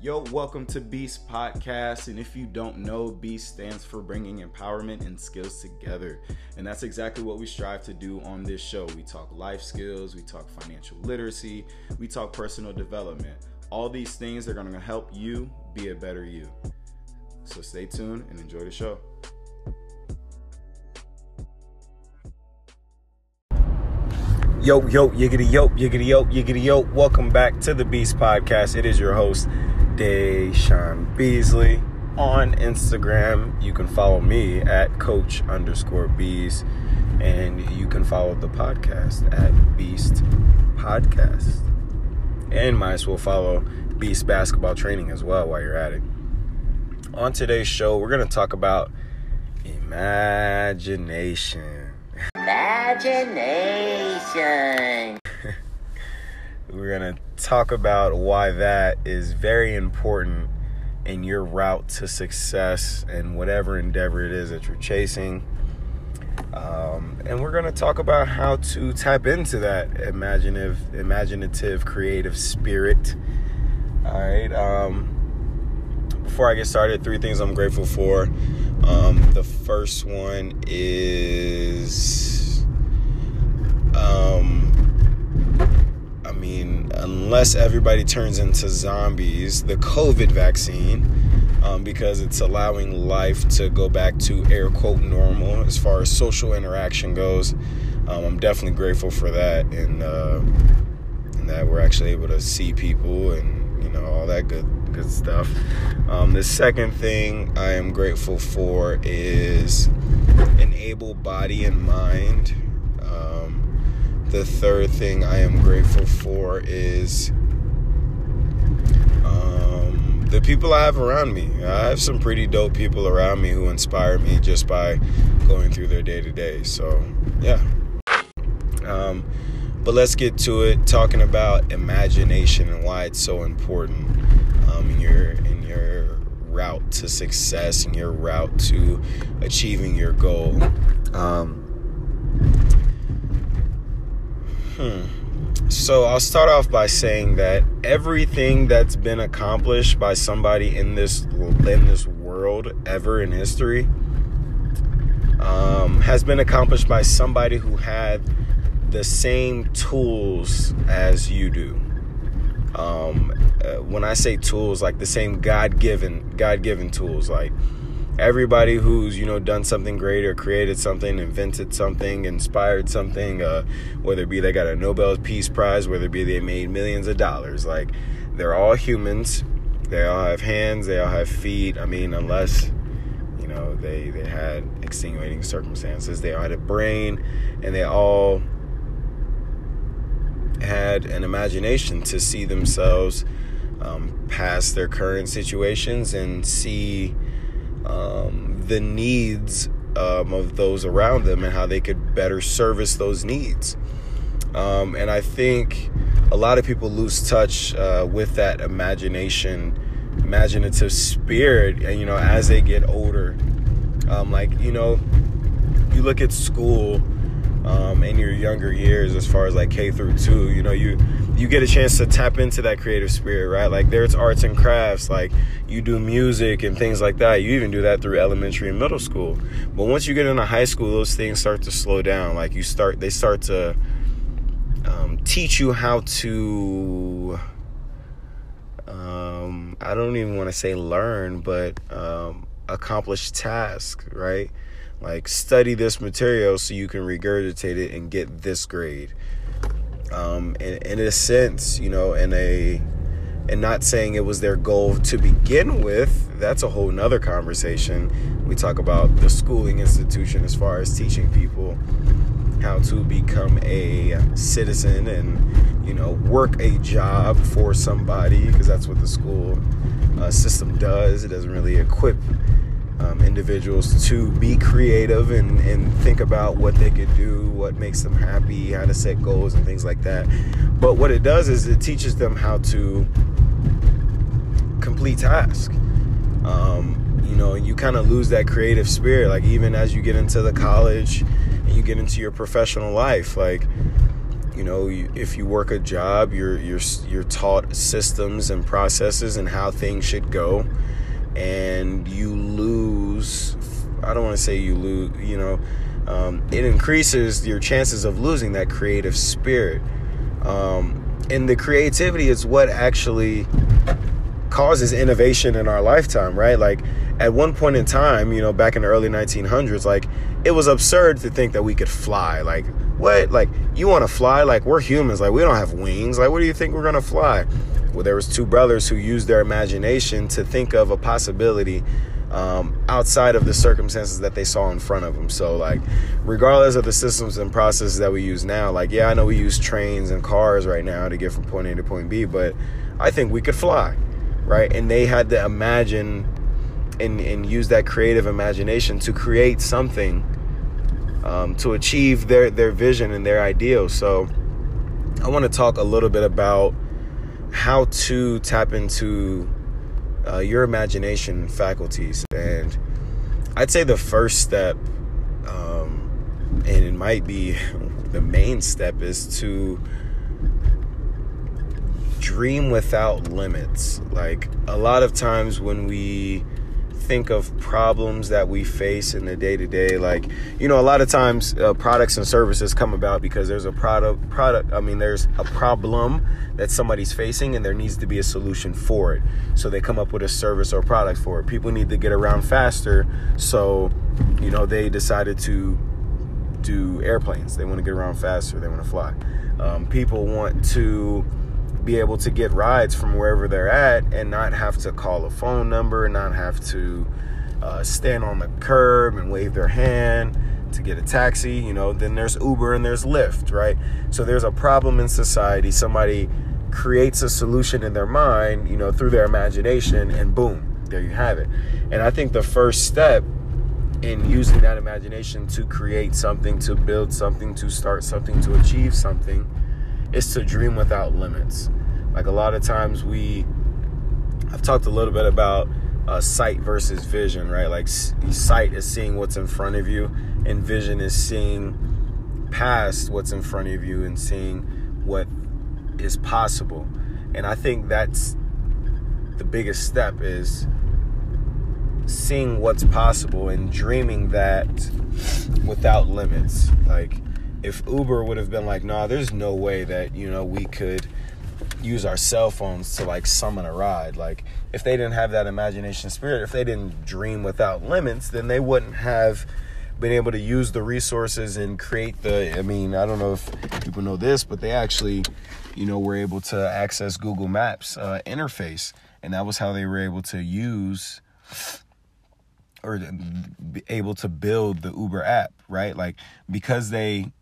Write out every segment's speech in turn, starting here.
Yo, welcome to Beast Podcast. And if you don't know, Beast stands for bringing empowerment and skills together. And that's exactly what we strive to do on this show. We talk life skills, we talk financial literacy, we talk personal development. All these things are going to help you be a better you. So stay tuned and enjoy the show. Yo, yo, yiggity yo, yiggity yo, yiggity yo. Welcome back to the Beast Podcast. It is your host, Deshaun Beasley. On Instagram, you can follow me at coach underscore Beas, and you can follow the podcast at Beast Podcast. And might as well follow Beast Basketball Training as well while you're at it. On today's show, we're going to talk about imagination. Imagination. We're going to talk about why that is very important in your route to success and whatever endeavor it is that you're chasing. Um, and we're going to talk about how to tap into that imaginative, imaginative, creative spirit. All right. Um, before I get started, three things I'm grateful for. Um, the first one is, um, mean, unless everybody turns into zombies, the COVID vaccine, um, because it's allowing life to go back to air quote normal as far as social interaction goes. Um, I'm definitely grateful for that, and, uh, and that we're actually able to see people and you know all that good good stuff. Um, the second thing I am grateful for is an able body and mind. The third thing I am grateful for is um, the people I have around me. I have some pretty dope people around me who inspire me just by going through their day to day. So, yeah. Um, but let's get to it talking about imagination and why it's so important um, in your in your route to success and your route to achieving your goal um, hmm. so i'll start off by saying that everything that's been accomplished by somebody in this in this world ever in history um, has been accomplished by somebody who had the same tools as you do. Um, uh, when I say tools, like the same God-given, God-given tools, like everybody who's you know done something great or created something, invented something, inspired something, uh, whether it be they got a Nobel Peace Prize, whether it be they made millions of dollars, like they're all humans. They all have hands. They all have feet. I mean, unless you know they they had extenuating circumstances, they all had a brain, and they all had an imagination to see themselves um, past their current situations and see um, the needs um, of those around them and how they could better service those needs. Um, and I think a lot of people lose touch uh, with that imagination, imaginative spirit, and you know, as they get older. Um, like, you know, you look at school um, in your younger years as far as like K through two you know you you get a chance to tap into that creative spirit right? Like there's arts and crafts like you do music and things like that. You even do that through elementary and middle school. But once you get into high school those things start to slow down. Like you start they start to um, teach you how to um, I don't even want to say learn but um, accomplish tasks right? Like study this material so you can regurgitate it and get this grade um, in, in a sense you know in a and not saying it was their goal to begin with that's a whole nother conversation. We talk about the schooling institution as far as teaching people how to become a citizen and you know work a job for somebody because that's what the school uh, system does. It doesn't really equip um, individuals to be creative and, and think about what they could do, what makes them happy, how to set goals, and things like that. But what it does is it teaches them how to complete tasks. Um, you know, you kind of lose that creative spirit. Like even as you get into the college and you get into your professional life, like you know, if you work a job, you're you're you're taught systems and processes and how things should go, and you lose. I don't want to say you lose. You know, um, it increases your chances of losing that creative spirit. Um, and the creativity is what actually causes innovation in our lifetime, right? Like at one point in time, you know, back in the early 1900s, like it was absurd to think that we could fly. Like, what? Like, you want to fly? Like, we're humans. Like, we don't have wings. Like, what do you think we're to fly? Well, there was two brothers who used their imagination to think of a possibility um, outside of the circumstances that they saw in front of them. So, like, regardless of the systems and processes that we use now, like, yeah, I know we use trains and cars right now to get from point A to point B, but I think we could fly, right? And they had to imagine and, and use that creative imagination to create something um, to achieve their, their vision and their ideals. So, I want to talk a little bit about how to tap into uh, your imagination faculties. And I'd say the first step, um, and it might be the main step, is to dream without limits. Like a lot of times when we think of problems that we face in the day to day. Like, you know, a lot of times uh, products and services come about because there's a product, product. I mean, there's a problem that somebody's facing, and there needs to be a solution for it. So they come up with a service or product for it. People need to get around faster, so you know they decided to do airplanes. They want to get around faster. They want to fly. Um, people want to be able to get rides from wherever they're at and not have to call a phone number, and not have to uh, stand on the curb and wave their hand to get a taxi. You know, then there's Uber and there's Lyft, right? So there's a problem in society. Somebody creates a solution in their mind, you know, through their imagination, and boom, there you have it. And I think the first step in using that imagination to create something, to build something, to start something, to achieve something is to dream without limits. Like a lot of times we, I've talked a little bit about uh, sight versus vision, right? Like sight is seeing what's in front of you, and vision is seeing past what's in front of you and seeing what is possible. And I think that's the biggest step is seeing what's possible and dreaming that without limits. Like if Uber would have been like, nah, there's no way that, you know, we could use our cell phones to like summon a ride. Like if they didn't have that imagination spirit, if they didn't dream without limits, then they wouldn't have been able to use the resources and create the I mean, I don't know if people know this, but they actually, you know, were able to access Google Maps uh, interface and that was how they were able to use or be able to build the Uber app, right? Like because they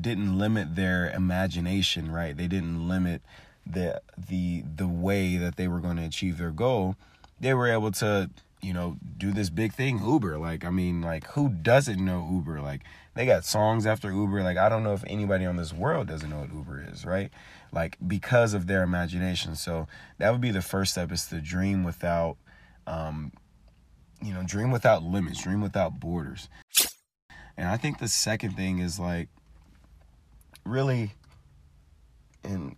didn't limit their imagination, right? They didn't limit the the the way that they were going to achieve their goal. They were able to, you know, do this big thing, Uber. Like, I mean, like who doesn't know Uber? Like they got songs after Uber. Like I don't know if anybody on this world doesn't know what Uber is, right? Like because of their imagination. So that would be the first step is to dream without um you know, dream without limits, dream without borders. And I think the second thing is like really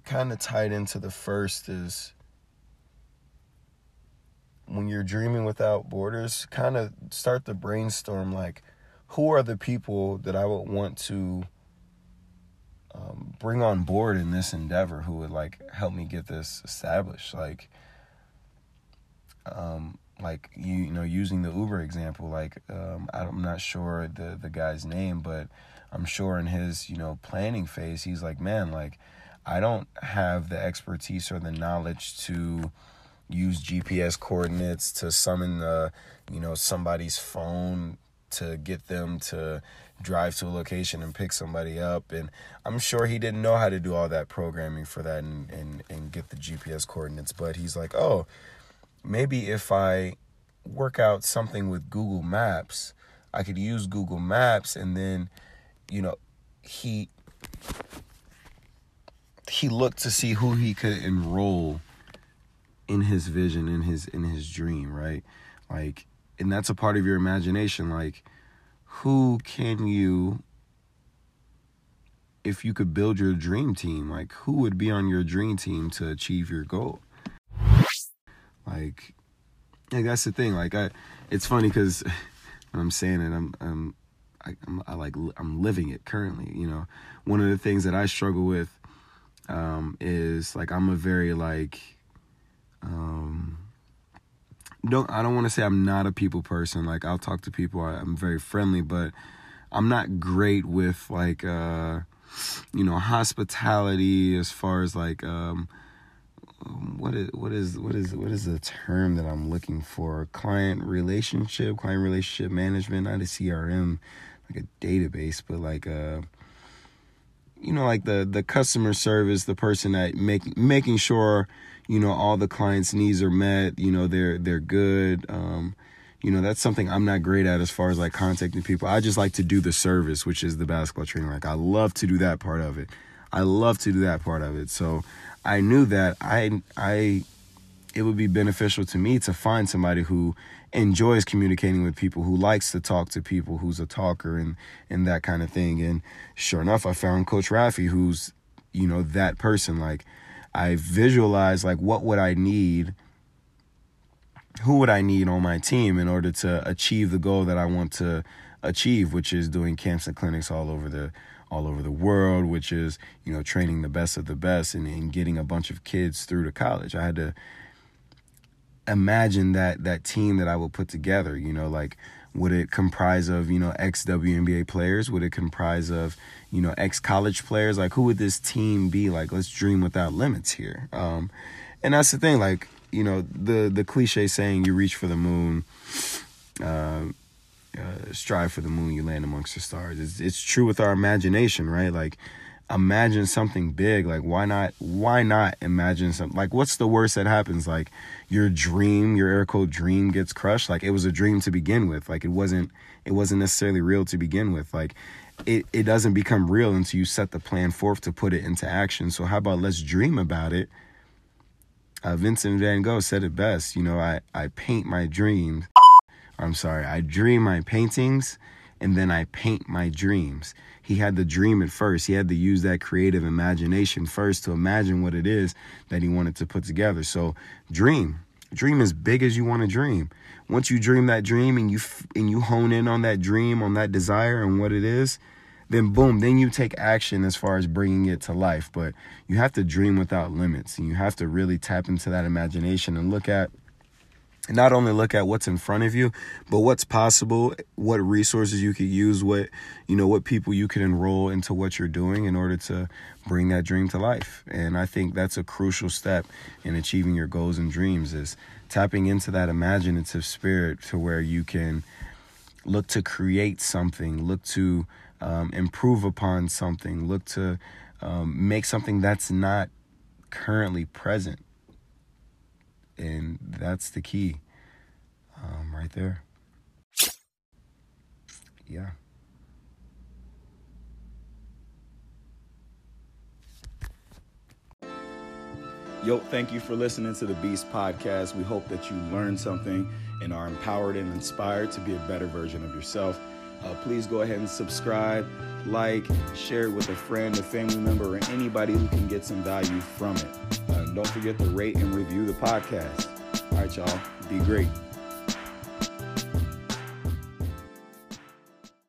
kind of tied into the first is when you're dreaming without borders, kind of start to brainstorm like, who are the people that I would want to um, bring on board in this endeavor who would like help me get this established? Like, um, like you, you know, using the Uber example, like um, I'm not sure the the guy's name, but I'm sure in his, you know, planning phase, he's like, man, like, I don't have the expertise or the knowledge to use GPS coordinates to summon the, you know, somebody's phone to get them to drive to a location and pick somebody up. And I'm sure he didn't know how to do all that programming for that and, and, and get the GPS coordinates. But he's like, oh, maybe if I work out something with Google Maps, I could use Google Maps and then you know, he he looked to see who he could enroll in his vision in his in his dream right like and that's a part of your imagination like who can you if you could build your dream team, like who would be on your dream team to achieve your goal? Like, like that's the thing. Like I, it's funny because I'm saying it, I'm, I'm, I, I'm, I like, I'm living it currently. You know, one of the things that I struggle with um, is like I'm a very like, um, don't I don't want to say I'm not a people person. Like I'll talk to people. I, I'm very friendly, but I'm not great with like uh you know hospitality as far as like um what is what is what is what is the term that I'm looking for? Client relationship, client relationship management, not a CRM, like a database, but like uh you know like the the customer service, the person that make making sure you know all the clients' needs are met, you know they're they're good. Um you know that's something i'm not great at as far as like contacting people. I just like to do the service which is the basketball training. Like i love to do that part of it. I love to do that part of it. So i knew that i i it would be beneficial to me to find somebody who enjoys communicating with people who likes to talk to people who's a talker and and that kind of thing and sure enough i found coach rafi who's you know that person like i visualized like what would i need who would I need on my team in order to achieve the goal that I want to achieve, which is doing camps and clinics all over the all over the world, which is you know training the best of the best and, and getting a bunch of kids through to college. I had to imagine that that team that I would put together. You know, like would it comprise of you know ex WNBA players? Would it comprise of you know ex college players? Like who would this team be? Like let's dream without limits here. Um, and that's the thing. Like you know the the cliche saying you reach for the moon uh, uh, strive for the moon you land amongst the stars it's, it's true with our imagination right like imagine something big like why not why not imagine something like what's the worst that happens? Like your dream your air quote dream gets crushed? Like it was a dream to begin with. Like it wasn't it wasn't necessarily real to begin with. Like it, it doesn't become real until you set the plan forth to put it into action. So how about let's dream about it? Uh, Vincent van Gogh said it best. You know, I, I paint my dreams. I'm sorry, I dream my paintings and then I paint my dreams. He had to dream it first. He had to use that creative imagination first to imagine what it is that he wanted to put together. So, dream. Dream as big as you want to dream. Once you dream that dream and you and you hone in on that dream, on that desire and what it is, then boom, then you take action as far as bringing it to life. But you have to dream without limits and you have to really tap into that imagination and look at not only look at what's in front of you, but what's possible, what resources you could use, what you know, what people you could enroll into what you're doing in order to bring that dream to life. And I think that's a crucial step in achieving your goals and dreams is tapping into that imaginative spirit to where you can look to create something, look to um, improve upon something, look to um, make something that's not currently present. And that's the key um, right there. Yeah. Yo, thank you for listening to the Beast Podcast. We hope that you learned something and are empowered and inspired to be a better version of yourself. Uh, please go ahead and subscribe, like, share it with a friend, a family member, or anybody who can get some value from it. Uh, don't forget to rate and review the podcast. All right, y'all. Be great.